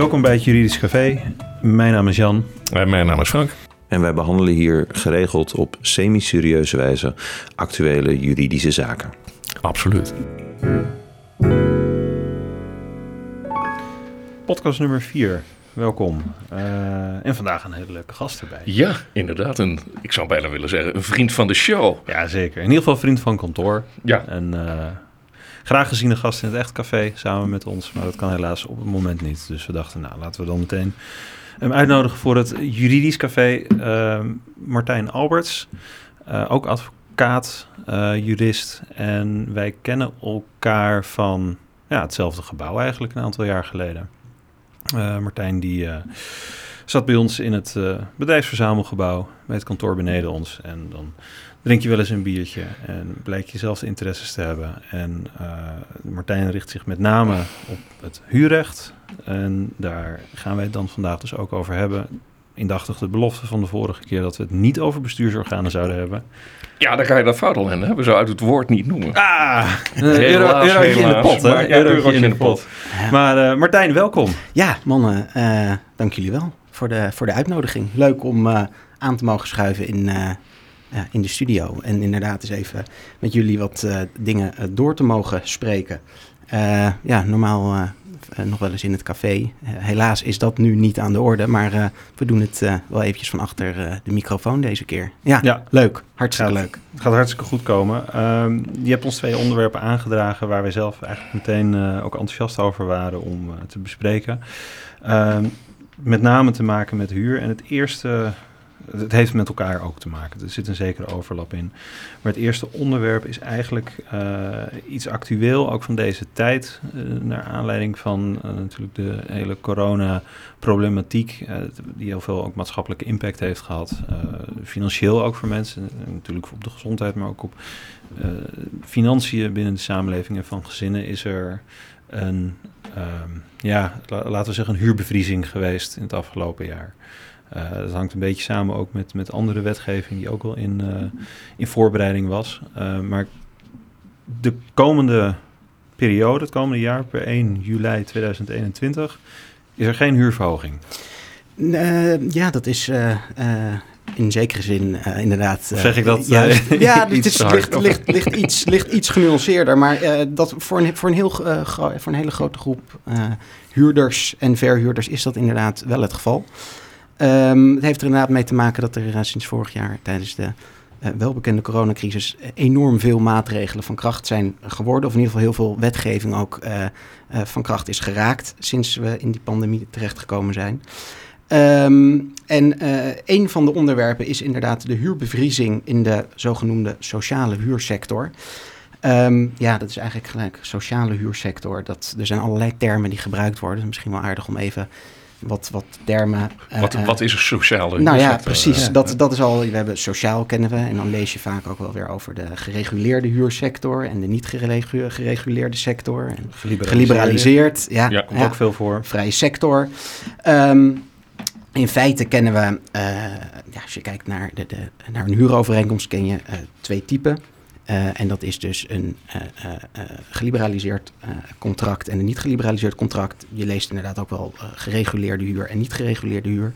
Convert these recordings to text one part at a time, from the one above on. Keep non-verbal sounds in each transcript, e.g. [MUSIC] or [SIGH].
Welkom bij het Juridisch Café. Mijn naam is Jan. En mijn naam is Frank. En wij behandelen hier geregeld op semi-serieuze wijze actuele juridische zaken. Absoluut. Podcast nummer 4. Welkom. Uh, en vandaag een hele leuke gast erbij. Ja, inderdaad. Een, ik zou bijna willen zeggen, een vriend van de show. Ja, zeker. In ieder geval vriend van kantoor. Ja. En uh, graag geziene gast in het echt café samen met ons. Maar dat kan helaas op het moment niet. Dus we dachten, nou, laten we dan meteen hem uitnodigen voor het juridisch café. Uh, Martijn Alberts, uh, ook advocaat, jurist. En wij kennen elkaar van ja, hetzelfde gebouw eigenlijk een aantal jaar geleden. Uh, Martijn die zat bij ons in het bedrijfsverzamelgebouw bij het kantoor beneden ons. En dan drink je wel eens een biertje en blijk je zelf de interesses te hebben. En Martijn richt zich met name op het huurrecht. En daar gaan wij het dan vandaag dus ook over hebben. Indachtig de belofte van de vorige keer dat we het niet over bestuursorganen zouden hebben. Ja, dan ga je dat fout al in. We zouden het woord niet noemen. Ah, helaas, euro, in de pot. Hè? Maar, ja, eurotje in de pot. Ja. Maar uh, Martijn, welkom. Ja, mannen, uh, dank jullie wel voor de, voor de uitnodiging. Leuk om uh, aan te mogen schuiven in, in de studio. En inderdaad eens even met jullie wat dingen door te mogen spreken. ja, normaal nog wel eens in het café. Helaas is dat nu niet aan de orde, maar we doen het wel eventjes van achter de microfoon deze keer. Ja, ja. leuk. Hartstikke gaat, leuk. Het gaat hartstikke goed komen. Um, je hebt ons twee onderwerpen aangedragen waar wij zelf eigenlijk meteen ook enthousiast over waren om te bespreken. Um, met name te maken met huur. En het eerste het heeft met elkaar ook te maken. Er zit een zekere overlap in. Maar het eerste onderwerp is eigenlijk uh, iets actueel, ook van deze tijd. Uh, naar aanleiding van uh, natuurlijk de hele corona-problematiek, die heel veel ook maatschappelijke impact heeft gehad. financieel ook voor mensen, natuurlijk op de gezondheid, maar ook op financiën binnen de samenleving en van gezinnen is er een, um, ja, laten we zeggen, een huurbevriezing geweest in het afgelopen jaar. Uh, dat hangt een beetje samen ook met, met andere wetgeving die ook wel in, uh, in voorbereiding was. Uh, maar de komende periode, het komende jaar, per 1 juli 2021, is er geen huurverhoging. ja, dat is in zekere zin inderdaad. zeg ik dat? Ja, [LAUGHS] het [LAUGHS] is, ligt, ligt, ligt, iets, ligt iets genuanceerder. Maar dat voor, een, voor, een heel, voor een hele grote groep huurders en verhuurders is dat inderdaad wel het geval. Um, het heeft er inderdaad mee te maken dat er sinds vorig jaar tijdens de uh, welbekende coronacrisis enorm veel maatregelen van kracht zijn geworden. Of in ieder geval heel veel wetgeving ook uh, van kracht is geraakt sinds we in die pandemie terechtgekomen zijn. Um, en een van de onderwerpen is inderdaad de huurbevriezing in de zogenoemde sociale huursector. Um, ja, dat is eigenlijk gelijk sociale huursector. Dat, er zijn allerlei termen die gebruikt worden. Misschien wel aardig om even wat, wat termen. Wat, uh, wat is er sociale Nou ja, precies. Ja. Dat, dat is al, we hebben sociaal kennen we. En dan lees je vaak ook wel weer over de gereguleerde huursector en de niet gereguleerde sector. En geliberaliseerd. geliberaliseerd. Ja, ja komt ja, ook veel voor. Vrije sector. Um, in feite kennen we, uh, ja, als je kijkt naar, de, de, naar een huurovereenkomst, ken je uh, twee typen. Uh, en dat is dus een uh, uh, geliberaliseerd contract en een niet geliberaliseerd contract. Je leest inderdaad ook wel gereguleerde huur en niet gereguleerde huur.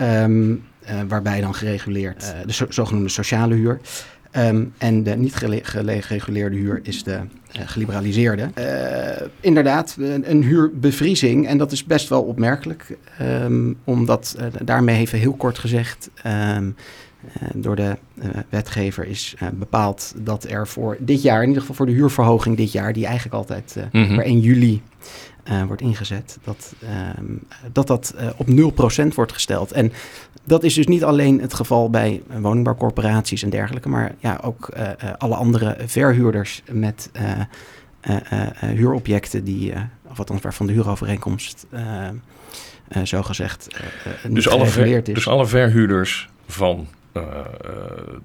Um, waarbij dan gereguleerd de zo, zogenoemde sociale huur. Um, en de niet gereguleerde huur is de geliberaliseerde. inderdaad, een, huurbevriezing. En dat is best wel opmerkelijk. Um, omdat daarmee even heel kort gezegd door de uh, wetgever is uh, bepaald dat er voor dit jaar, in ieder geval voor de huurverhoging dit jaar, die eigenlijk altijd mm -hmm. per 1 juli wordt ingezet, dat ehm, dat, dat op 0% wordt gesteld. En dat is dus niet alleen het geval bij woningbouwcorporaties en dergelijke, maar ja, ook alle andere verhuurders met huurobjecten die, of althans waarvan de huurovereenkomst zo gezegd dus alle, ver, is. dus alle verhuurders van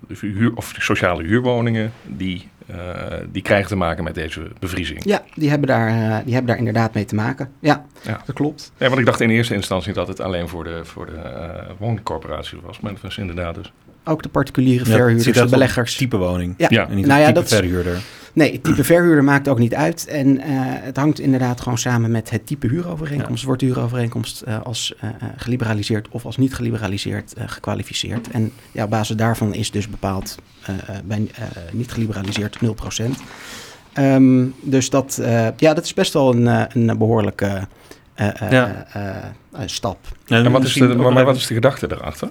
huur, of sociale huurwoningen, die, uh, die krijgen te maken met deze bevriezing. Ja, die hebben daar, uh, die hebben daar inderdaad mee te maken. Ja, ja. dat klopt. Ja, want ik dacht in eerste instantie dat het alleen voor de, voor de woningcorporaties was, maar dat was inderdaad dus... Ook de particuliere verhuurders, ja, de beleggers. type woning. Ja, ja. en niet nou ja, type dat verhuurder. Nee, het type verhuurder maakt ook niet uit. En het hangt inderdaad gewoon samen met het type huurovereenkomst. Wordt de huurovereenkomst als geliberaliseerd of als niet geliberaliseerd gekwalificeerd. En ja, op basis daarvan is dus bepaald bij niet geliberaliseerd 0%. Um, dus dat, ja, dat is best wel een, een behoorlijke ja. stap. En wat is de, maar wat is de gedachte daarachter?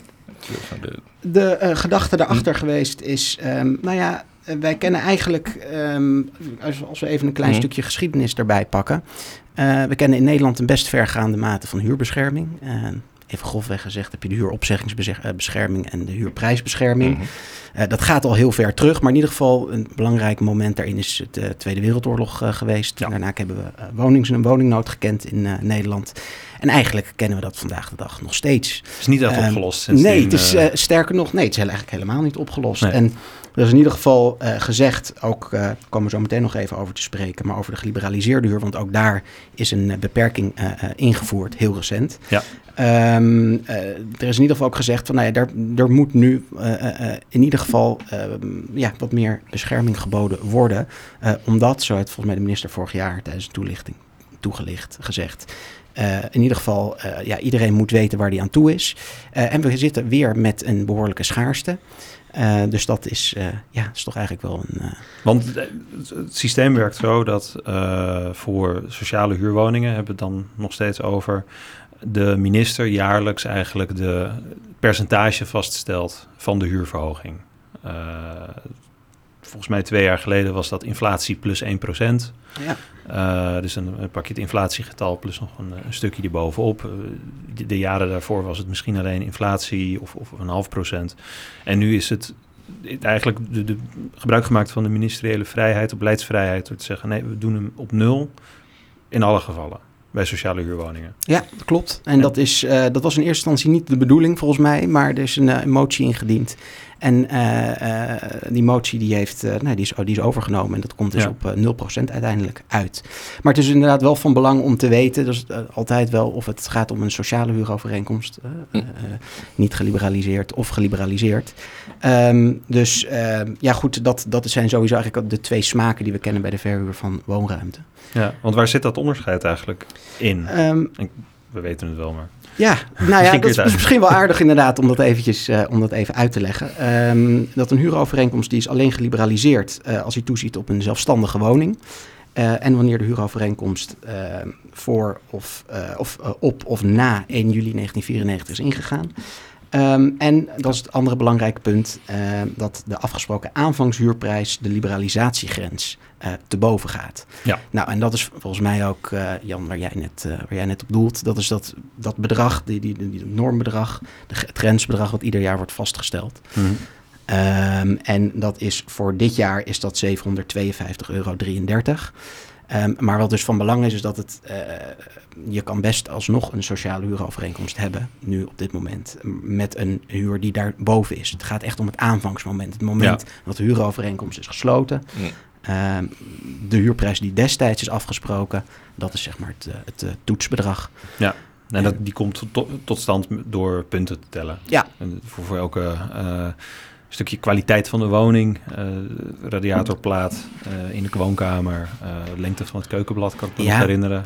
De, de uh, gedachte daarachter hm. geweest is, um, nou ja, wij kennen eigenlijk, um, als, als, we even een klein hm. stukje geschiedenis erbij pakken. Uh, we kennen in Nederland een best vergaande mate van huurbescherming. Uh, even grofweg gezegd heb je de huuropzeggingsbescherming en de huurprijsbescherming. Mhm. dat gaat al heel ver terug, maar in ieder geval een belangrijk moment daarin is de Tweede Wereldoorlog geweest. Daarna hebben we wonings- en woningnood gekend in Nederland. En eigenlijk kennen we dat vandaag de dag nog steeds. Het is niet echt ehm, opgelost. Nee, het is uh, sterker nog, nee, het is eigenlijk helemaal niet opgelost. En er is in ieder geval uh, gezegd, ook uh, komen we zo meteen nog even over te spreken, maar over de geliberaliseerde huur, want ook daar is een beperking ingevoerd, heel recent. Ja. Um, er is in ieder geval ook gezegd van, nou ja, er, er moet nu in ieder geval ehm, ja, wat meer bescherming geboden worden, omdat, zo heeft volgens mij de minister vorig jaar tijdens de toelichting toegelicht gezegd, uh, in ieder geval, uh, ja, iedereen moet weten waar die aan toe is. Uh, en we zitten weer met een behoorlijke schaarste. dus dat is, ja, is toch eigenlijk wel een. Want het systeem werkt zo dat voor sociale huurwoningen hebben we het dan nog steeds over. De minister jaarlijks eigenlijk de percentage vaststelt van de huurverhoging volgens mij twee jaar geleden was dat inflatie plus 1%. Ja. Uh, dus een, een, pak je het inflatiegetal plus nog een, een stukje erbovenop. Uh, de, de, jaren daarvoor was het misschien alleen inflatie of, of een half procent. En nu is het eigenlijk de, de, gebruik gemaakt van de ministeriële vrijheid, of beleidsvrijheid, door te zeggen: nee, we doen hem op nul in alle gevallen bij sociale huurwoningen. Ja, dat klopt. En, Dat, is, uh, dat was in eerste instantie niet de bedoeling volgens mij, maar er is een, uh, motie ingediend. En uh, die motie die heeft, nee, die, is, die is overgenomen en dat komt dus ja. op 0% uiteindelijk uit. Maar het is inderdaad wel van belang om te weten, dus altijd wel of het gaat om een sociale huurovereenkomst, hm. niet geliberaliseerd of geliberaliseerd. Um, dus ja goed, dat, dat zijn sowieso eigenlijk de twee smaken die we kennen bij de verhuur van woonruimte. Ja, want waar zit dat onderscheid eigenlijk in? Um, we weten het wel, maar... Ja, [LAUGHS] nou ja, dat is, misschien wel aardig inderdaad om dat, eventjes, uh, om dat even uit te leggen. Um, dat een huurovereenkomst die is alleen geliberaliseerd uh, als hij toeziet op een zelfstandige woning. Uh, en wanneer de huurovereenkomst voor of, of op of na 1 juli 1994 is ingegaan. Um, en dat is het andere belangrijke punt, uh, dat de afgesproken aanvangshuurprijs de liberalisatiegrens uh, te boven gaat. Ja. Nou, en dat is volgens mij ook, uh, Jan, waar jij, net, waar jij net op doelt, dat is dat, dat bedrag, die, die, die, normbedrag, de, het grensbedrag wat ieder jaar wordt vastgesteld. Mm -hmm. um, en dat is voor dit jaar is dat 752,33 euro. Um, maar wat dus van belang is, is dat het, uh, je kan best alsnog een sociale huurovereenkomst hebben, nu op dit moment, met een huur die daar boven is. Het gaat echt om het aanvangsmoment. Het moment dat de huurovereenkomst is gesloten. Ja. Um, de huurprijs die destijds is afgesproken, dat is zeg maar het, uh, het uh, toetsbedrag. Ja. En dat, die komt tot, tot stand door punten te tellen. Ja. En voor, voor elke stukje kwaliteit van de woning, uh, radiatorplaat uh, in de woonkamer, uh, lengte van het keukenblad, kan ik me nog herinneren.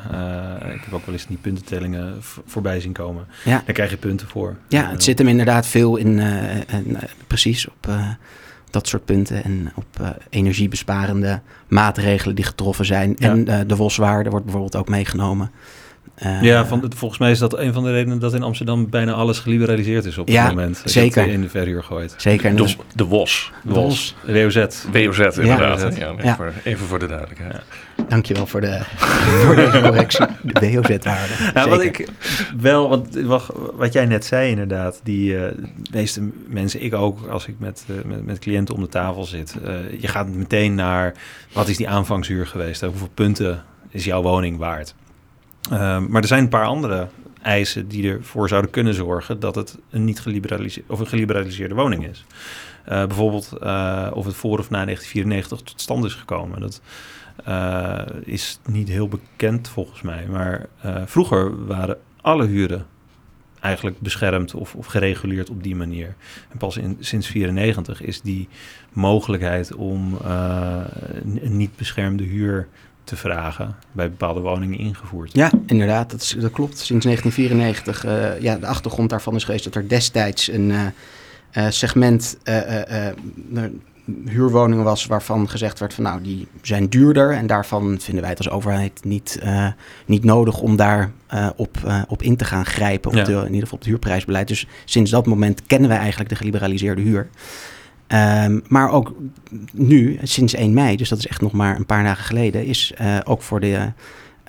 ik heb ook wel eens die puntentellingen voorbij zien komen. Ja. Daar krijg je punten voor. Ja, het zit hem inderdaad veel in, precies op dat soort punten en op energiebesparende maatregelen die getroffen zijn. En de WOS-waarde wordt bijvoorbeeld ook meegenomen. Uh, ja, van, volgens mij is dat een van de redenen dat in Amsterdam bijna alles geliberaliseerd is op dit moment. Zeker. in de verhuur gooit. Zeker. De, de WOS. De WOS. WOZ. WOZ, inderdaad. Ja. ja, Even voor de duidelijkheid. Ja. Dankjewel voor, de, [LAUGHS] voor deze correctie. De WOZ-waarde. Ja, wat ik wel, want wat, wat jij net zei inderdaad, die uh, meeste mensen, ik ook, als ik met, uh, met, met cliënten om de tafel zit, uh, je gaat meteen naar wat is die aanvangshuur geweest? Hoeveel punten is jouw woning waard? Um, maar er zijn een paar andere eisen die ervoor zouden kunnen zorgen dat het een niet geliberaliseerde of een geliberaliseerde woning is. Uh, bijvoorbeeld uh, of het voor of na 1994 tot stand is gekomen. Dat uh, is niet heel bekend volgens mij. Maar vroeger waren alle huren eigenlijk beschermd of, of gereguleerd op die manier. En pas in, sinds 94 is die mogelijkheid om een niet beschermde huur te vragen bij bepaalde woningen ingevoerd. Ja, inderdaad, dat, is, dat klopt. Sinds 1994. Uh, ja, de achtergrond daarvan is geweest dat er destijds een uh, segment huurwoningen was waarvan gezegd werd van nou, die zijn duurder. En daarvan vinden wij het als overheid niet, niet nodig om daar op, op in te gaan grijpen. Op de, in ieder geval op het huurprijsbeleid. Dus sinds dat moment kennen wij eigenlijk de geliberaliseerde huur. Um, maar ook nu, sinds 1 mei, dus dat is echt nog maar een paar dagen geleden, is uh, ook voor de,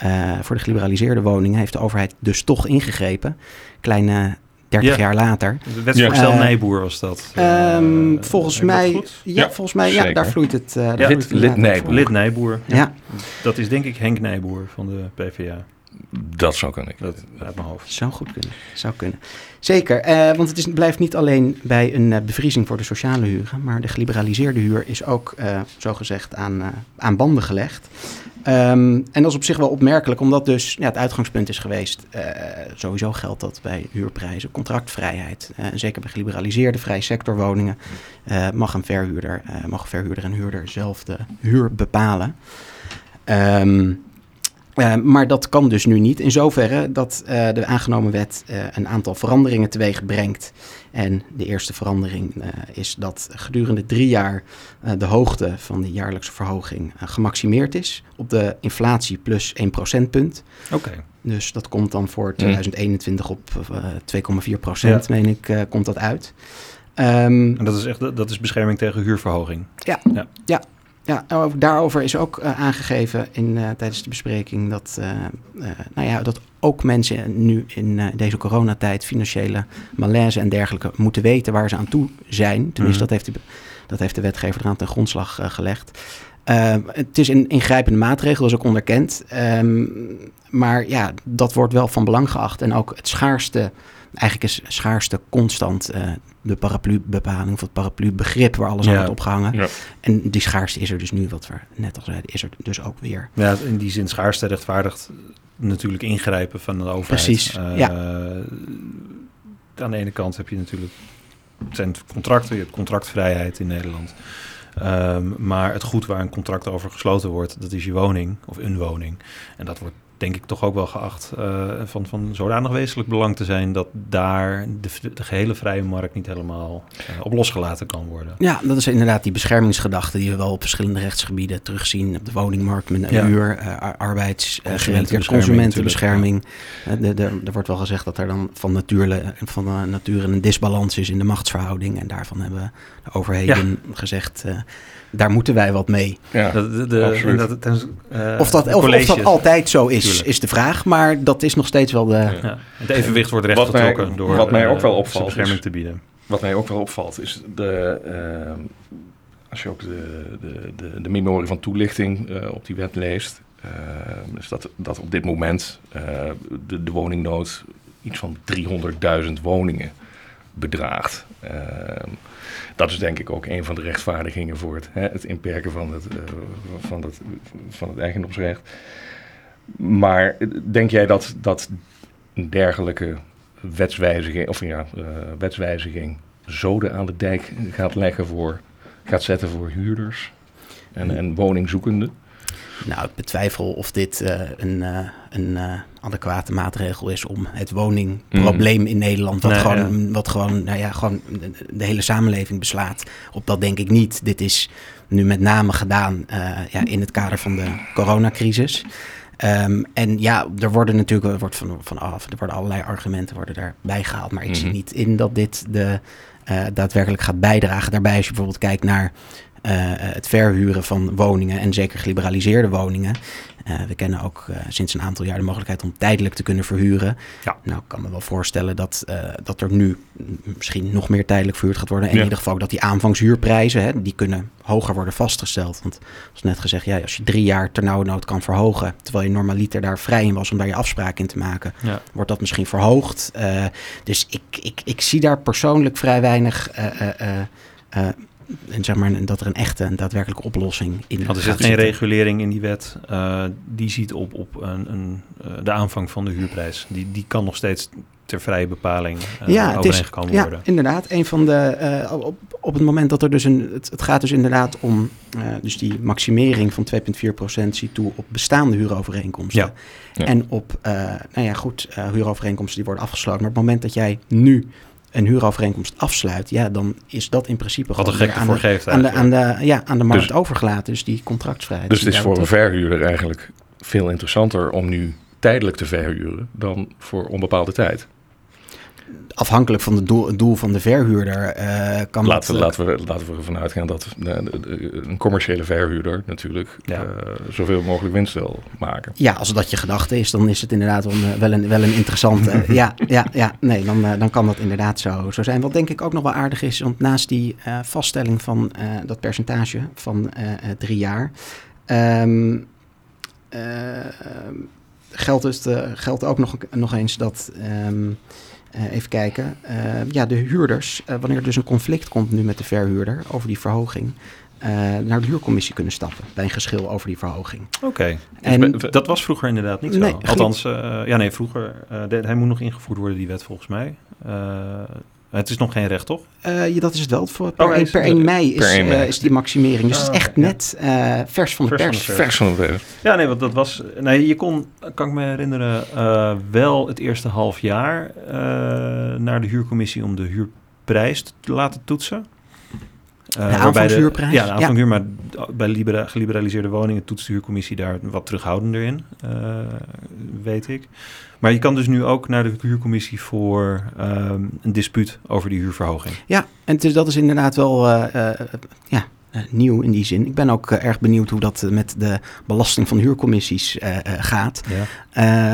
uh, voor de geliberaliseerde woningen heeft de overheid dus toch ingegrepen. Kleine 30 ja. jaar later. De wetsvoorstel uh, Nijboer was dat. Um, volgens mij, ja, ja, volgens mij, ja, daar vloeit het. Uh, ja, lid, lid, Nijboer. Lid Nijboer. Ja. Dat is denk ik Henk Nijboer van de PvdA. Dat zou kunnen. Dat uit mijn hoofd. Zou goed kunnen. Zou kunnen. Zeker, uh, want het is, blijft niet alleen bij een uh, bevriezing voor de sociale huren, maar de geliberaliseerde huur is ook uh, zogezegd aan, aan banden gelegd. Um, en dat is op zich wel opmerkelijk, omdat dus ja, het uitgangspunt is geweest, sowieso geldt dat bij huurprijzen, contractvrijheid. zeker bij geliberaliseerde vrije sectorwoningen mag een verhuurder, mag een verhuurder en huurder zelf de huur bepalen. Um, uh, maar dat kan dus nu niet. In zoverre dat uh, de aangenomen wet uh, een aantal veranderingen teweeg brengt. En de eerste verandering is dat gedurende drie jaar de hoogte van de jaarlijkse verhoging gemaximeerd is op de inflatie plus 1 procentpunt. Oké. Okay. Dus dat komt dan voor 2021 op 2,4 procent, ja. meen ik, komt dat uit. Um, en dat is echt dat is bescherming tegen huurverhoging. Ja, ja. ja. Ja, daarover is ook uh, aangegeven in, uh, tijdens de bespreking dat, uh, nou ja, dat ook mensen nu in deze coronatijd financiële malaise en dergelijke moeten weten waar ze aan toe zijn. Tenminste, mm -hmm. dat, heeft de, dat heeft de wetgever eraan ten grondslag gelegd. het is een ingrijpende maatregel, dat is ook onderkend. Um, maar ja, dat wordt wel van belang geacht. En ook het schaarste, eigenlijk is schaarste constant de paraplu-bepaling of het paraplu-begrip waar alles ja. aan wordt opgehangen. Ja. En die schaarste is er dus nu, wat we net al zeiden, is er dus ook weer. Ja, in die zin schaarste rechtvaardigt natuurlijk ingrijpen van de overheid. Precies, uh, ja. Aan de ene kant heb je natuurlijk, het zijn contracten, je hebt contractvrijheid in Nederland. Um, maar het goed waar een contract over gesloten wordt, dat is je woning of een woning. En dat wordt denk ik toch ook wel geacht uh, van, van zodanig wezenlijk belang te zijn dat daar de, de gehele vrije markt niet helemaal uh, op losgelaten kan worden. Ja, dat is inderdaad die beschermingsgedachte die we wel op verschillende rechtsgebieden terugzien. Op de woningmarkt met een ja. uur, uh, consumentenbescherming. De, de, er wordt wel gezegd dat er dan van nature, van nature een disbalans is in de machtsverhouding. En daarvan hebben de overheden ja. gezegd daar moeten wij wat mee. Ja, de, de, dat, ten, uh, of, dat, of, of, dat altijd zo is, Is de vraag. Maar dat is nog steeds wel de... Ja. Het evenwicht wordt rechtgetrokken door wat mij ook wel opvalt, bescherming te bieden. Wat mij ook wel opvalt is de... Uh, als je ook de, de, de, de memorie van toelichting uh, op die wet leest... is dat, dat op dit moment de, de woningnood iets van 300.000 woningen bedraagt. dat is denk ik ook een van de rechtvaardigingen voor het, hè, het inperken van het, uh, van, het, van het eigendomsrecht. Maar denk jij dat, dat een dergelijke wetswijziging, of ja, uh, wetswijziging zoden aan de dijk gaat leggen voor, gaat zetten voor huurders en, en woningzoekenden? Nou, ik betwijfel of dit uh, een, uh, een uh, adequate maatregel is om het woningprobleem mm. in Nederland, wat, nee, gewoon, ja. wat gewoon, nou ja, gewoon de, de, hele samenleving beslaat. Op dat denk ik niet. Dit is nu met name gedaan ja, in het kader van de coronacrisis. Um, en ja, er worden natuurlijk er wordt van, van af, er worden allerlei argumenten worden daarbij gehaald. Maar ik mm -hmm. zie niet in dat dit de, daadwerkelijk gaat bijdragen. Daarbij, als je bijvoorbeeld kijkt naar het verhuren van woningen en zeker geliberaliseerde woningen. Uh, we kennen ook uh, sinds een aantal jaar de mogelijkheid om tijdelijk te kunnen verhuren. Ja. Nou, ik kan me wel voorstellen dat, dat er nu misschien nog meer tijdelijk verhuurd gaat worden. En ja. in ieder geval ook dat die aanvangshuurprijzen, hè, die kunnen hoger worden vastgesteld. Want zoals net gezegd, ja, als je drie jaar ternauwernood kan verhogen, terwijl je normaliter daar vrij in was om daar je afspraak in te maken, ja. wordt dat misschien verhoogd. dus ik, ik, ik zie daar persoonlijk vrij weinig en zeg maar, dat er een echte en daadwerkelijke oplossing in Want er zit geen regulering in die wet uh, die ziet op, op een, een, uh, de aanvang van de huurprijs. Die, die kan nog steeds ter vrije bepaling uh, ja, het is, overeengekomen ja, worden. inderdaad. Een van de, uh, op, op het moment dat er dus een, het, het gaat dus inderdaad om, uh, dus die maximering van 2,4% ziet toe op bestaande huurovereenkomsten. Ja. Ja. En op, nou ja, goed, huurovereenkomsten die worden afgesloten. Maar op het moment dat jij nu een huurovereenkomst afsluit, ja, dan is dat in principe Wat gewoon aan, de, geeft aan, de, aan, de, ja, aan de markt Dus- overgelaten. Dus die contractsvrijheid. Dus het is voor een verhuurder eigenlijk veel interessanter om nu tijdelijk te verhuren dan voor onbepaalde tijd. Afhankelijk van het doel, het doel van de verhuurder eh, kan Laten, dat... laten, we, laten we ervan uitgaan dat de- een commerciële verhuurder natuurlijk Ja. eh, zoveel mogelijk winst wil maken. Ja, als dat je gedachte is, dan is het inderdaad wel een, wel een, wel een interessante. ja, [LAUGHS] ja, ja, nee, dan, eh, dan kan dat inderdaad zo, zo zijn. Wat denk ik ook nog wel aardig is, want naast die eh, vaststelling van eh, dat percentage van eh, eh, drie jaar, ehm, eh, geldt, dus geldt ook nog, nog eens dat. ehm, eh, even kijken. eh, ja, de huurders, eh, wanneer er dus een conflict komt nu met de verhuurder over die verhoging, naar de huurcommissie kunnen stappen bij een geschil over die verhoging. Oké, En we- dat was vroeger inderdaad niet zo. Nee, Althans, ja nee, vroeger, de- hij moet nog ingevoerd worden, die wet volgens mij. Het is nog geen recht, toch? Eh, ja, dat is het wel. Voor, per, Oh, 1, is per het- 1 mei is, per 1 mei. eh, is die maximering. Dus het is echt ja. net eh, vers van de Vers van pers. de. Vers van de pers. Ja, nee, want dat was. Nee, je kon, kan ik me herinneren, eh, wel het eerste half jaar eh, naar de huurcommissie om de huurprijs te laten toetsen. Eh, waarbij aanvangshuurprijs? ja, de Ja. aanvangshuur, maar bij libera- geliberaliseerde woningen toetst de huurcommissie daar wat terughoudender in, eh, weet ik. Maar je kan dus nu ook naar de huurcommissie voor ehm, een dispuut over die huurverhoging. Ja, en is, dat is inderdaad wel eh, ja, nieuw in die zin. Ik ben ook eh, erg benieuwd hoe dat eh, met de belasting van huurcommissies eh, eh, gaat. Ja.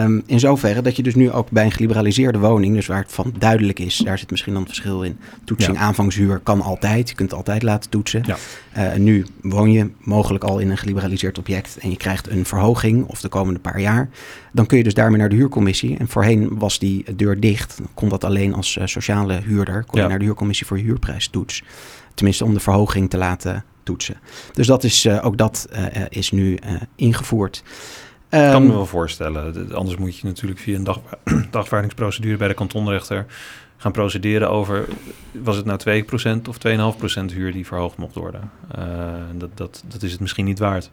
Ehm, in zoverre dat je dus nu ook bij een geliberaliseerde woning, dus waar het van duidelijk is, daar zit misschien dan een verschil in. Toetsing, Ja. aanvangshuur kan altijd. Je kunt het altijd laten toetsen. Ja. Eh, nu woon je mogelijk al in een geliberaliseerd object en je krijgt een verhoging of de komende paar jaar. Dan kun je dus daarmee naar de huurcommissie. En voorheen was die deur dicht. Dan kon dat alleen als eh, sociale huurder. Kon je naar de huurcommissie voor je huurprijstoets. Tenminste om de verhoging te laten toetsen. Dus dat is, eh, ook dat eh, eh, is nu ingevoerd. Ik kan Ehm, me wel voorstellen. De- Anders moet je natuurlijk via een dag, [CLEARS THROAT] dagvaardingsprocedure bij de kantonrechter gaan procederen over... was het nou 2% of 2,5% huur die verhoogd mocht worden? Dat, dat, dat is het misschien niet waard.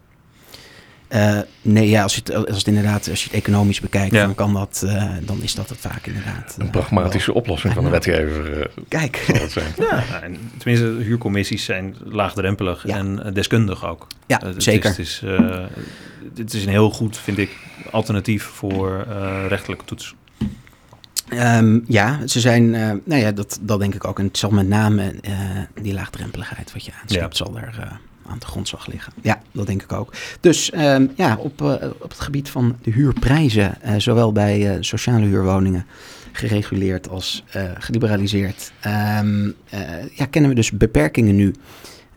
Eh, nee, ja, als je, het, als het inderdaad, als je het economisch bekijkt, Ja. dan kan dat, eh, dan is dat het vaak inderdaad. Een eh, pragmatische oplossing van de wetgever Kijk, zal het zijn. [LAUGHS] Ja, en tenminste, huurcommissies zijn laagdrempelig Ja. en deskundig ook. ja, het zeker. Is, het, is, eh, het is een heel goed, vind ik, alternatief voor eh, rechtelijke toets. Ehm, ja, ze zijn, eh, nou ja, dat, dat denk ik ook. En het zal met name eh, die laagdrempeligheid wat je aanstipt, zal er eh, aan de grondslag liggen. Ja, dat denk ik ook. Dus ehm, ja, op, eh, op het gebied van de huurprijzen, eh, zowel bij eh, sociale huurwoningen, gereguleerd als geliberaliseerd, ehm, eh, ja, kennen we dus beperkingen nu.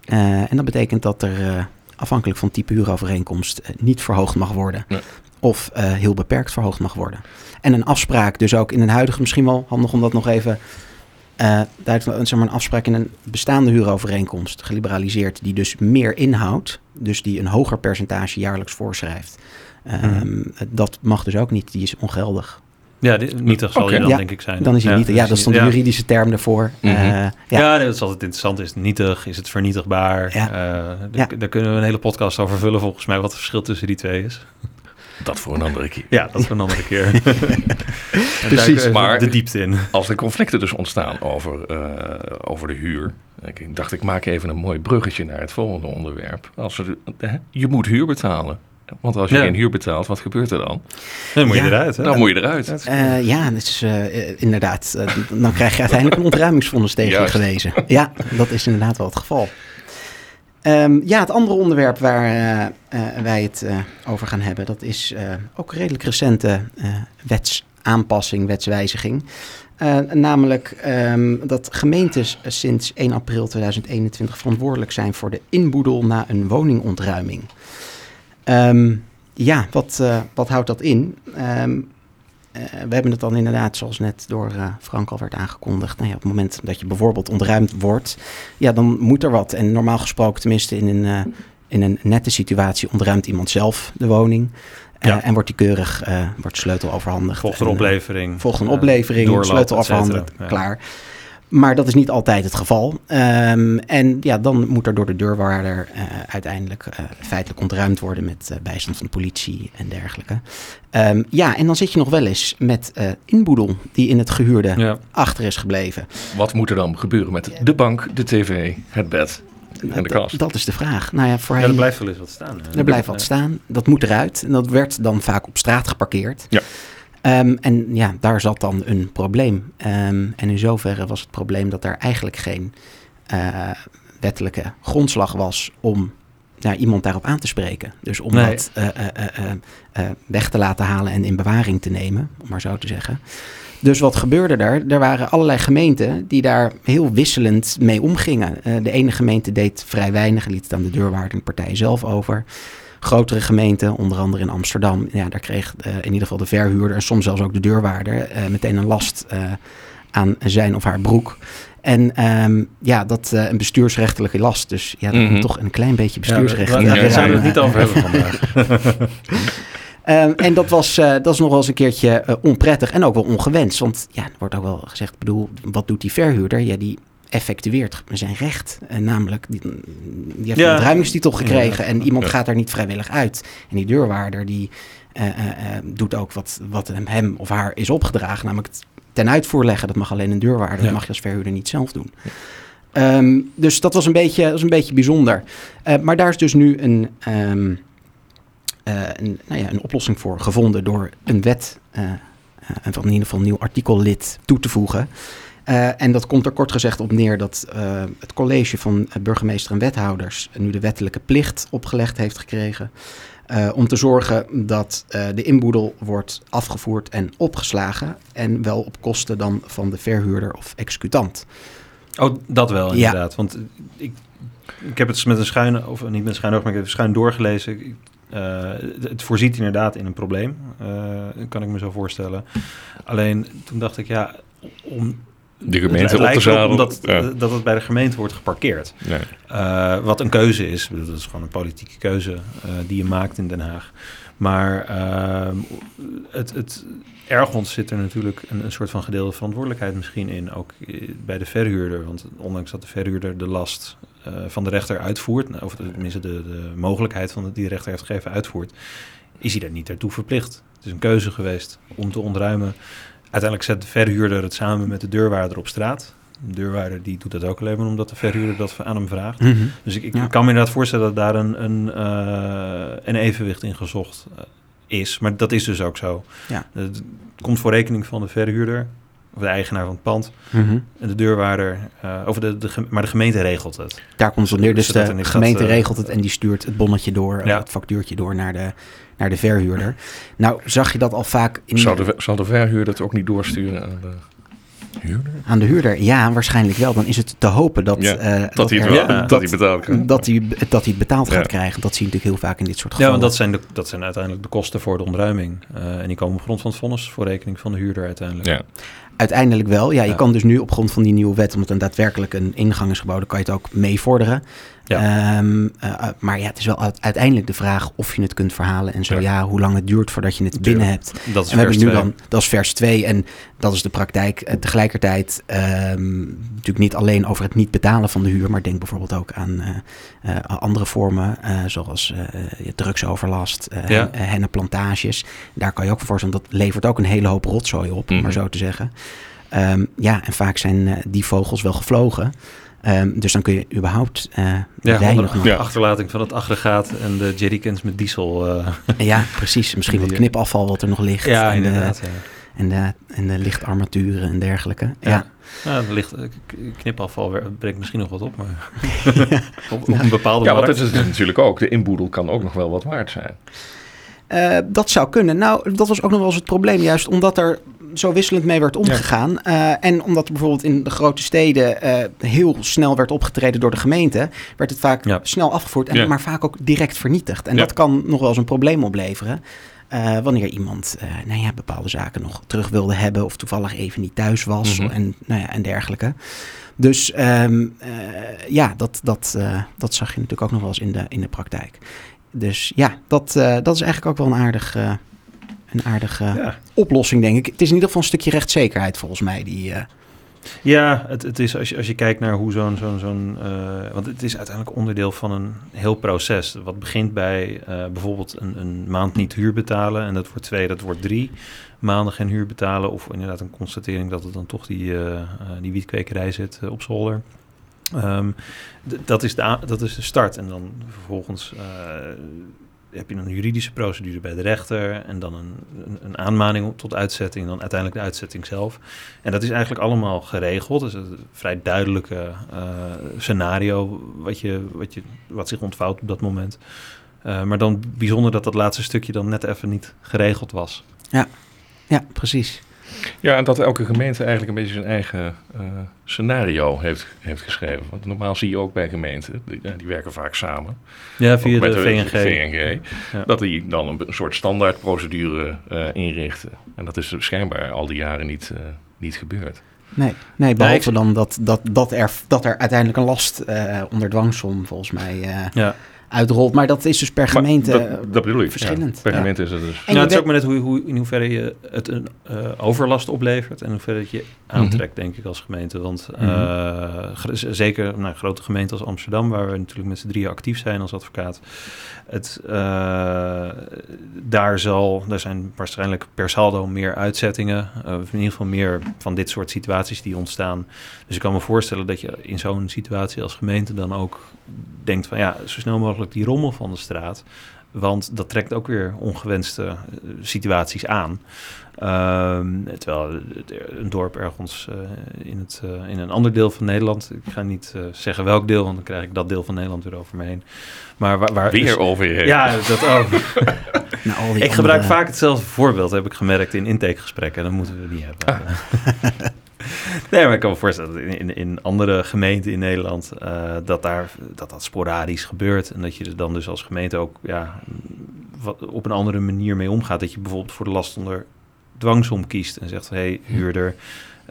En dat betekent dat er afhankelijk van type huurovereenkomst niet verhoogd mag worden. Nee. Of heel beperkt verhoogd mag worden. En een afspraak, dus ook in een huidige, misschien wel handig om dat nog even eh duidelijk, zeg maar een afspraak in een bestaande huurovereenkomst, geliberaliseerd, die dus meer inhoudt, dus die een hoger percentage jaarlijks voorschrijft. Ehm, Dat mag dus ook niet, die is ongeldig. Ja, dit, nietig zal je dan Ja, denk ik zijn. Dan is hij niet, ja, dat dan de ja. juridische term daarvoor. Mhm. Eh, ja. Ja, nee, dat is altijd interessant. Is het nietig? Is het vernietigbaar? Ja. Eh, daar, Ja. daar kunnen we een hele podcast over vullen, volgens mij, wat het verschil tussen die twee is. Dat voor een andere keer. Ja, dat is een andere keer. [LAUGHS] Precies, maar- de diepte in. Als er conflicten dus ontstaan over, eh, over de huur. Ik dacht, ik maak even een mooi bruggetje naar het volgende onderwerp. Als er, je moet huur betalen. Want als je Ja. geen huur betaalt, wat gebeurt er dan? Dan moet je Ja. eruit, hè? Dan moet je eruit. Eh, ja, dat is eh, eh, inderdaad. dan krijg je uiteindelijk een ontruimingsvonnis tegen je gewezen. Ja, dat is inderdaad wel het geval. Ehm, ja, het andere onderwerp waar eh, eh, wij het eh, over gaan hebben, dat is ook een redelijk recente wetsaanpassing, wetswijziging. Namelijk ehm, dat gemeentes sinds 1 april 2021 verantwoordelijk zijn voor de inboedel na een woningontruiming. Ehm, ja, wat, wat houdt dat in? Eh, we hebben het dan inderdaad, zoals net door eh, Frank al werd aangekondigd. Nou ja, op het moment dat je bijvoorbeeld ontruimd wordt, ja, dan moet er wat. En normaal gesproken, tenminste in een, eh, in een nette situatie, ontruimt iemand zelf de woning. Eh, Ja. en wordt die keurig, eh, wordt sleutel overhandigd. Volgt een En, eh, oplevering. volgt een eh, oplevering, sleutel afgehandeld, Ja. klaar. Maar dat is niet altijd het geval. Ehm, en ja, dan moet er door de deurwaarder eh, uiteindelijk eh, feitelijk ontruimd worden met eh, bijstand van de politie en dergelijke. Ehm, ja, en dan zit je nog wel eens met eh inboedel die in het gehuurde Ja. achter is gebleven. Wat moet er dan gebeuren met de bank, de tv, het bed en de Dat- kast? Dat is de vraag. Nou ja, er blijft wel eens wat staan. hè. Er blijft wat staan. Dat moet eruit. En dat werd dan vaak op straat geparkeerd. Ja. Ehm, en ja, daar zat dan een probleem. Ehm, en in zoverre was het probleem dat er eigenlijk geen eh, wettelijke grondslag was om nou, iemand daarop aan te spreken. Dus om Nee. dat eh, eh, weg te laten halen en in bewaring te nemen, om maar zo te zeggen. Dus wat gebeurde er? Er waren allerlei gemeenten die daar heel wisselend mee omgingen. De ene gemeente deed vrij weinig, liet het aan de deurwaarder en de partij zelf over. Grotere gemeenten, onder andere in Amsterdam, ja, daar kreeg eh, in ieder geval de verhuurder en soms zelfs ook de deurwaarder eh, meteen een last eh, aan zijn of haar broek. En ehm, ja, dat eh, een bestuursrechtelijke last. Dus ja, dat moet toch een klein beetje bestuursrecht. daar- in daar ja, zitten. gaan we het niet over hebben vandaag. [LAUGHS] Ehm, en dat, was, eh, dat is nog wel eens een keertje onprettig en ook wel ongewenst. Want ja, er wordt ook wel gezegd, ik bedoel, wat doet die verhuurder? Ja, die effectueert zijn recht. En namelijk, die, die heeft Ja. een ontruimingstitel gekregen Ja. en iemand Ja. gaat daar niet vrijwillig uit. En die deurwaarder die eh, eh, eh, doet ook wat, wat hem, of haar is opgedragen, namelijk ten uitvoer leggen. Dat mag alleen een deurwaarder, dat mag je als verhuurder niet zelf doen. Ehm, dus dat was een beetje, dat was een beetje bijzonder. Eh, maar daar is dus nu een, ehm, eh, een, nou ja, een oplossing voor gevonden door een wet, eh, eh, en van in ieder geval een nieuw artikellid toe te voegen. Eh, en dat komt er kort gezegd op neer dat eh, het college van eh, burgemeester en wethouders nu de wettelijke plicht opgelegd heeft gekregen. om te zorgen dat de inboedel wordt afgevoerd en opgeslagen. En wel op kosten dan van de verhuurder of executant. Oh, dat wel Ja. inderdaad. Want ik, ik heb het met een schuin, of niet met een schuin oog, maar ik heb het schuin doorgelezen. Ik- het, voorziet inderdaad in een probleem, eh, kan ik me zo voorstellen. Alleen toen dacht ik, ja, om De het gemeente op lijkt erop zadelen. omdat, Ja. dat het bij de gemeente wordt geparkeerd. Nee. Eh, wat een keuze is. Dat is gewoon een politieke keuze eh, die je maakt in Den Haag. Maar ehm, het, het ergens zit er natuurlijk een, een soort van gedeelde verantwoordelijkheid misschien in. Ook eh, bij de verhuurder. Want ondanks dat de verhuurder de last eh, van de rechter uitvoert... of tenminste de, de mogelijkheid van de, die de rechter heeft gegeven uitvoert... is hij daar niet daartoe verplicht. Het is een keuze geweest om te ontruimen. Uiteindelijk zet de verhuurder het samen met de deurwaarder op straat. De deurwaarder die doet dat ook alleen maar omdat de verhuurder dat aan hem vraagt. Dus ik, ik Ja. kan me inderdaad voorstellen dat daar een, een, eh, een evenwicht in gezocht eh, is. Maar dat is dus ook zo. Ja. Het komt voor rekening van de verhuurder, of de eigenaar van het pand, Mhm. en de deurwaarder. eh of de, maar de gemeente regelt het. Daar komt het neer. Dus er de gemeente dat, eh, regelt het en die stuurt het bonnetje door, Ja. het factuurtje door naar de, naar de verhuurder. Nou, zag je dat al vaak in, Zal, de, zal de verhuurder het ook niet doorsturen aan de huurder? aan de huurder? Ja, waarschijnlijk wel. Dan is het te hopen dat, Ja, eh, Dat, hij het er- wel, ja, dat hij betaald krijgt. dat hij, dat hij het betaald Ja. gaat krijgen. Dat zie je natuurlijk heel vaak in dit soort Ja, gevallen. want dat zijn, de, dat zijn uiteindelijk de kosten voor de ontruiming. Eh, en die komen op grond van het vonnis voor rekening van de huurder uiteindelijk. Ja. Uiteindelijk wel. Ja, je Ja. kan dus nu op grond van die nieuwe wet, omdat een daadwerkelijk een ingang is gebouwd, dan kan je het ook meevorderen. Ja. Ehm, eh, uh, maar ja, het is wel uit- uiteindelijk de vraag of je het kunt verhalen. En zo ja, Ja. hoe lang het duurt voordat je het binnen hebt. Dat is En we hebben vers nu twee. dan, dat is vers 2 en dat is de praktijk. Eh, tegelijkertijd ehm, natuurlijk niet alleen over het niet betalen van de huur, maar denk bijvoorbeeld ook aan eh, eh, andere vormen, eh, zoals eh, eh, drugsoverlast, eh Ja. hen- hennenplantages. Daar kan je ook voor voorstellen, dat levert ook een hele hoop rotzooi op, om Mhm. maar zo te zeggen. Ehm, ja, en vaak zijn eh, die vogels wel gevlogen. Ehm, dus dan kun je überhaupt eh Ja, de Ja. achterlating van het aggregaat en de jerrycans met diesel. eh. Ja, precies. Misschien wat Die- knipafval wat er nog ligt. ja, en, de, inderdaad. ja. en, de, en de lichtarmaturen en dergelijke. Ja. ja. Eh, k- knipafval brengt misschien nog wat op, maar [LAUGHS] [LAUGHS] op, op een bepaalde Ja, want dat is het natuurlijk ook. De inboedel kan ook nog wel wat waard zijn. Eh, dat zou kunnen. Nou, dat was ook nog wel eens het probleem. Juist omdat er zo wisselend mee werd omgegaan. eh, en omdat er bijvoorbeeld in de grote steden eh, heel snel werd opgetreden door de gemeente. werd het vaak Ja. snel afgevoerd. En Ja. maar vaak ook direct vernietigd. En dat kan nog wel eens een probleem opleveren. eh, wanneer iemand nou ja, bepaalde zaken nog terug wilde hebben. of toevallig even niet thuis was. Mhm. en, nou ja, en dergelijke. Dus ehm, eh, ja, dat, dat, dat zag je natuurlijk ook nog wel eens in de, in de praktijk. dus ja, dat, dat is eigenlijk ook wel een aardig, een aardige Ja, oplossing, denk ik. Het is in ieder geval een stukje rechtszekerheid volgens mij. Die, eh, Ja, het, het is als je, als je kijkt naar hoe zo'n. zo'n zo'n eh, want het is uiteindelijk onderdeel van een heel proces. Wat begint bij eh, bijvoorbeeld een, een maand niet huur betalen. En dat wordt twee, dat wordt drie maanden geen huur betalen. Of inderdaad een constatering dat het dan toch die, die wietkwekerij zit op zolder. Ehm, dat, is de, dat is de start. En dan vervolgens heb je een juridische procedure bij de rechter. En dan een, een, een aanmaning tot uitzetting. Dan uiteindelijk de uitzetting zelf. En dat is eigenlijk allemaal geregeld. Dus een vrij duidelijke eh, scenario wat, je, wat, je, wat zich ontvouwt op dat moment. Eh, maar dan bijzonder dat dat laatste stukje dan net even niet geregeld was. ja, precies. Ja, en dat elke gemeente eigenlijk een beetje zijn eigen eh, scenario heeft, heeft geschreven. Want normaal zie je ook bij gemeenten, die, die werken vaak samen. Ja, via de VNG. VNG, Ja. Dat die dan een, soort standaardprocedure eh inrichten. En dat is schijnbaar al die jaren niet, eh, niet gebeurd. Nee, nee behalve ik- dan dat, dat, dat, er, dat er uiteindelijk een last eh, onder dwangsom volgens mij eh, Ja. Uitrolt. Maar dat is dus per gemeente... dat, dat bedoel ik. verschillend. Ja, per Ja. gemeente is het dus... En nou, het is ook maar net hoe, hoe, in hoeverre je het een eh, overlast oplevert en in hoeverre het je aantrekt, denk ik, als gemeente. Want eh, Mhm. z- zeker nou, grote gemeenten als Amsterdam, waar we natuurlijk met z'n drieën actief zijn als advocaat, het, eh, daar, zal, daar zijn waarschijnlijk per saldo meer uitzettingen, eh, of in ieder geval meer van dit soort situaties die ontstaan. Dus ik kan me voorstellen dat je in zo'n situatie als gemeente dan ook denkt van ja, zo snel mogelijk die rommel van de straat. Want dat trekt ook weer ongewenste eh, situaties aan. Ehm, terwijl het- een dorp ergens eh, in, het, eh, in een ander deel van Nederland, ik ga niet eh, zeggen welk deel, want dan krijg ik dat deel van Nederland weer over me heen. Maar waar, waar Weer over je heen. Ja, dat ook. [LAUGHS] Nou, ik gebruik andere- vaak hetzelfde voorbeeld, heb ik gemerkt in intakegesprekken. En dat moeten we niet hebben. [LAUGHS] [LAUGHS] nee, maar ik kan me voorstellen dat in, in, andere gemeenten in Nederland eh, dat, daar, dat dat sporadisch gebeurt. En dat je er dan dus als gemeente ook ja, wat, op een andere manier mee omgaat. Dat je bijvoorbeeld voor de last onder dwangsom kiest en zegt: hé, hey, huurder,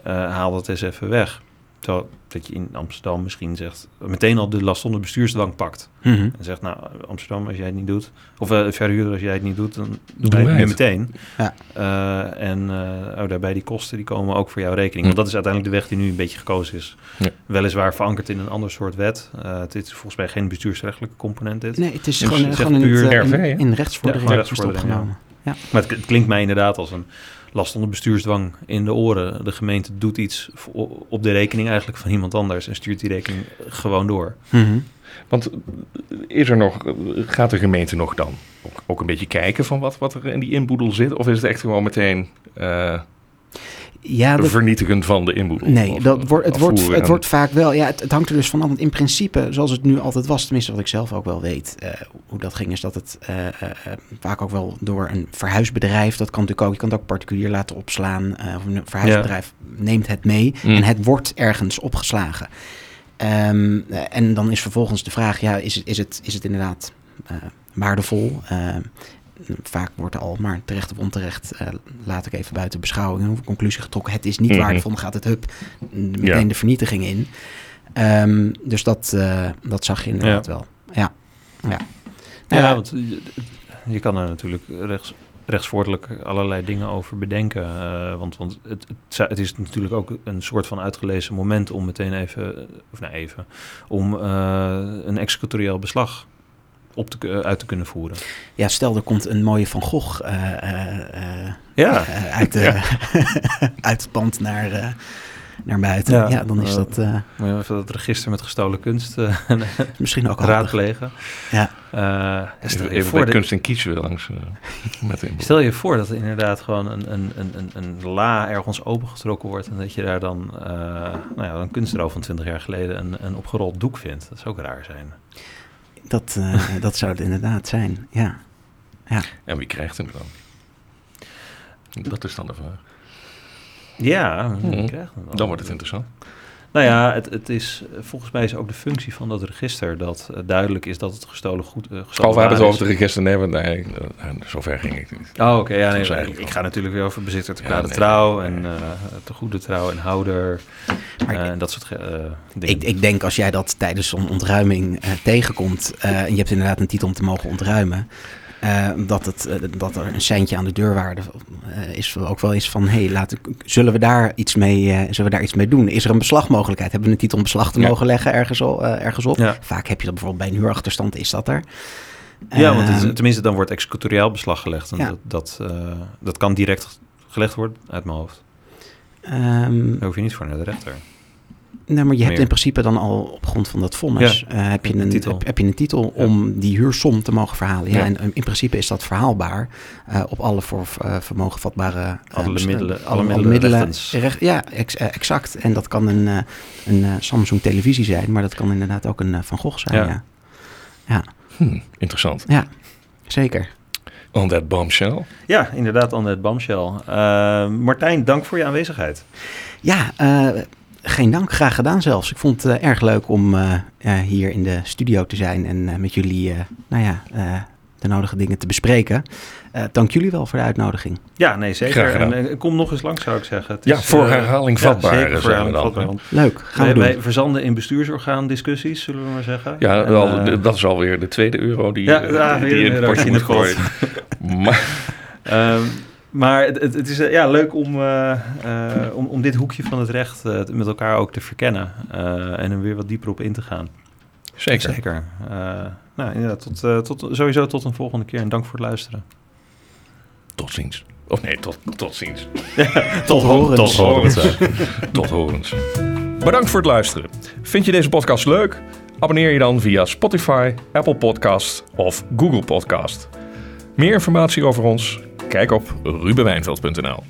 eh, haal dat eens even weg. Terwijl dat je in Amsterdam misschien zegt, meteen al de last onder bestuursdwang pakt. Mhm. En zegt, nou, Amsterdam, als jij het niet doet, of uh, verhuurder, als jij het niet doet, dan doen Doen wij wij het nu het. meteen. Ja. Uh, en uh, oh, daarbij die kosten, die komen ook voor jouw rekening. Hm. Want dat is uiteindelijk de weg die nu een beetje gekozen is. Ja. Weliswaar verankerd in een ander soort wet. Uh, dit is volgens mij geen bestuursrechtelijke component dit. Nee, het is Dus gewoon, het gewoon in, het, puur eh, in, in rechtsvordering Ja, is het rechtsvordering, opgenomen. Ja. Maar het, het klinkt mij inderdaad als een last onder bestuursdwang in de oren. De gemeente doet iets op de rekening eigenlijk van iemand anders en stuurt die rekening gewoon door. Mhm. Want is er nog, gaat de gemeente nog dan ook, ook een beetje kijken van wat, wat er in die inboedel zit? Of is het echt gewoon meteen eh Ja, dat, vernietigen van de inboedel? Nee, dat wordt, het, wordt, het wordt vaak wel. Ja, het, het hangt er dus van af. Want in principe, zoals het nu altijd was, tenminste wat ik zelf ook wel weet, eh, hoe dat ging, is dat het eh, eh, vaak ook wel door een verhuisbedrijf, dat kan natuurlijk ook, je kan het ook particulier laten opslaan, of een verhuisbedrijf neemt het mee Mm. en het wordt ergens opgeslagen. Ehm, eh, en dan is vervolgens de vraag, ja, is het, is het, is het inderdaad waardevol? Vaak wordt al, maar terecht of onterecht, eh, laat ik even buiten beschouwing, een conclusie getrokken. Het is niet Mhm. waardevol, dan gaat het hup, meteen Ja. de vernietiging in. Ehm, dus dat, eh, dat zag je inderdaad wel. Ja. Ja. Ja, Ja. want je, je kan er natuurlijk rechts, rechtsvoortelijk allerlei dingen over bedenken. eh, want want het, het, is natuurlijk ook een soort van uitgelezen moment om meteen even, eh, of nou even, om eh, een executorieel beslag op te, ku- uit te kunnen voeren. ja, stel er komt een mooie Van Gogh eh, eh, eh, Ja, eh, uit, de, [LAUGHS] uit het pand naar, eh, naar buiten. Ja, Ja. dan is Eh, dat eh, moet je even dat register met gestolen kunst eh, [LAUGHS] misschien ook raadplegen. Ja. Eh, stel, Even, je even voor bij dat- kunst en kitsch weer langs eh, met de. Stel je voor dat er inderdaad gewoon een, een, een, een, een la ergens opengetrokken wordt en dat je daar dan eh nou ja, een kunstroof van 20 jaar geleden een, een opgerold doek vindt. Dat zou ook raar zijn. Dat, eh, [LAUGHS] dat zou het inderdaad zijn, ja. En wie krijgt hem dan? Dat is dan de vraag. Ja, wel. Dan wordt het interessant. Nou ja, het, het is, volgens mij is ook de functie van dat register dat uh, duidelijk is dat het gestolen goed uh, gestolen we hebben het over het register, nee, nee, uh, zover ging ik niet. Oh, oké, okay, ja, nee, ik, ik, ga natuurlijk weer over bezitter te kwade ja, nee, trouw en te goede trouw en houder en dat soort dingen. Ik, ik, denk als jij dat tijdens zo'n ontruiming tegenkomt en je hebt inderdaad een titel om te mogen ontruimen, uh, dat, het, uh, dat er een seintje aan de deurwaarde uh, is ook wel eens van... hey, laten, zullen, we daar iets mee, zullen we daar iets mee doen? Is er een beslagmogelijkheid? Hebben we een titel om beslag te ja. mogen leggen ergens, al, ergens op? Ja. Vaak heb je dat bijvoorbeeld bij een huurachterstand, is dat er. Ja, want het, tenminste dan wordt executoriaal beslag gelegd. En ja. dat, dat, dat kan direct gelegd worden uit mijn hoofd. Um, daar hoef je niet voor naar de rechter. Nee, maar je hebt in principe dan al op grond van dat vonnis... Ja, uh, heb, je een, titel. Heb, heb, je een titel ja. om die huursom te mogen verhalen. Ja, ja. En in principe is dat verhaalbaar uh, op alle voor uh, vermogen vatbare... alle middelen. Alle, alle middelen. Recht, ja, ex, exact. En dat kan een, een Samsung televisie zijn... maar dat kan inderdaad ook een Van Gogh zijn, ja. ja. Hm, interessant. Ja, zeker. On that bombshell. Ja, inderdaad, on that bombshell. Martijn, dank voor je aanwezigheid. Ja, geen dank, graag gedaan zelfs. Ik vond het uh, erg leuk om uh, uh, hier in de studio te zijn en met jullie nou ja, de nodige dingen te bespreken. dank jullie wel voor de uitnodiging. Ja, nee, zeker. En kom nog eens langs, zou ik zeggen. Het ja, is, voor herhaling vatbaar. Ja, zeker voor herhaling vatbaar. Leuk, gaan wij, we Wij verzanden in bestuursorgaan discussies, zullen we maar zeggen. Ja, en, wel, dat is alweer de tweede euro die, ja, ja, die in het potje moet gooien. [LAUGHS] maar... Um, maar het, het, is ja, leuk om, uh, uh, om, om dit hoekje van het recht uh, met elkaar ook te verkennen. en er weer wat dieper op in te gaan. Zeker. Zeker. nou, inderdaad, tot, tot, sowieso tot een volgende keer en dank voor het luisteren. Tot ziens. Of nee, tot, tot ziens. [LAUGHS] tot, horens. Tot horens. tot horens. Bedankt voor het luisteren. Vind je deze podcast leuk? Abonneer je dan via Spotify, Apple Podcast of Google Podcast. Meer informatie over ons Kijk op rubenwijnveld.nl.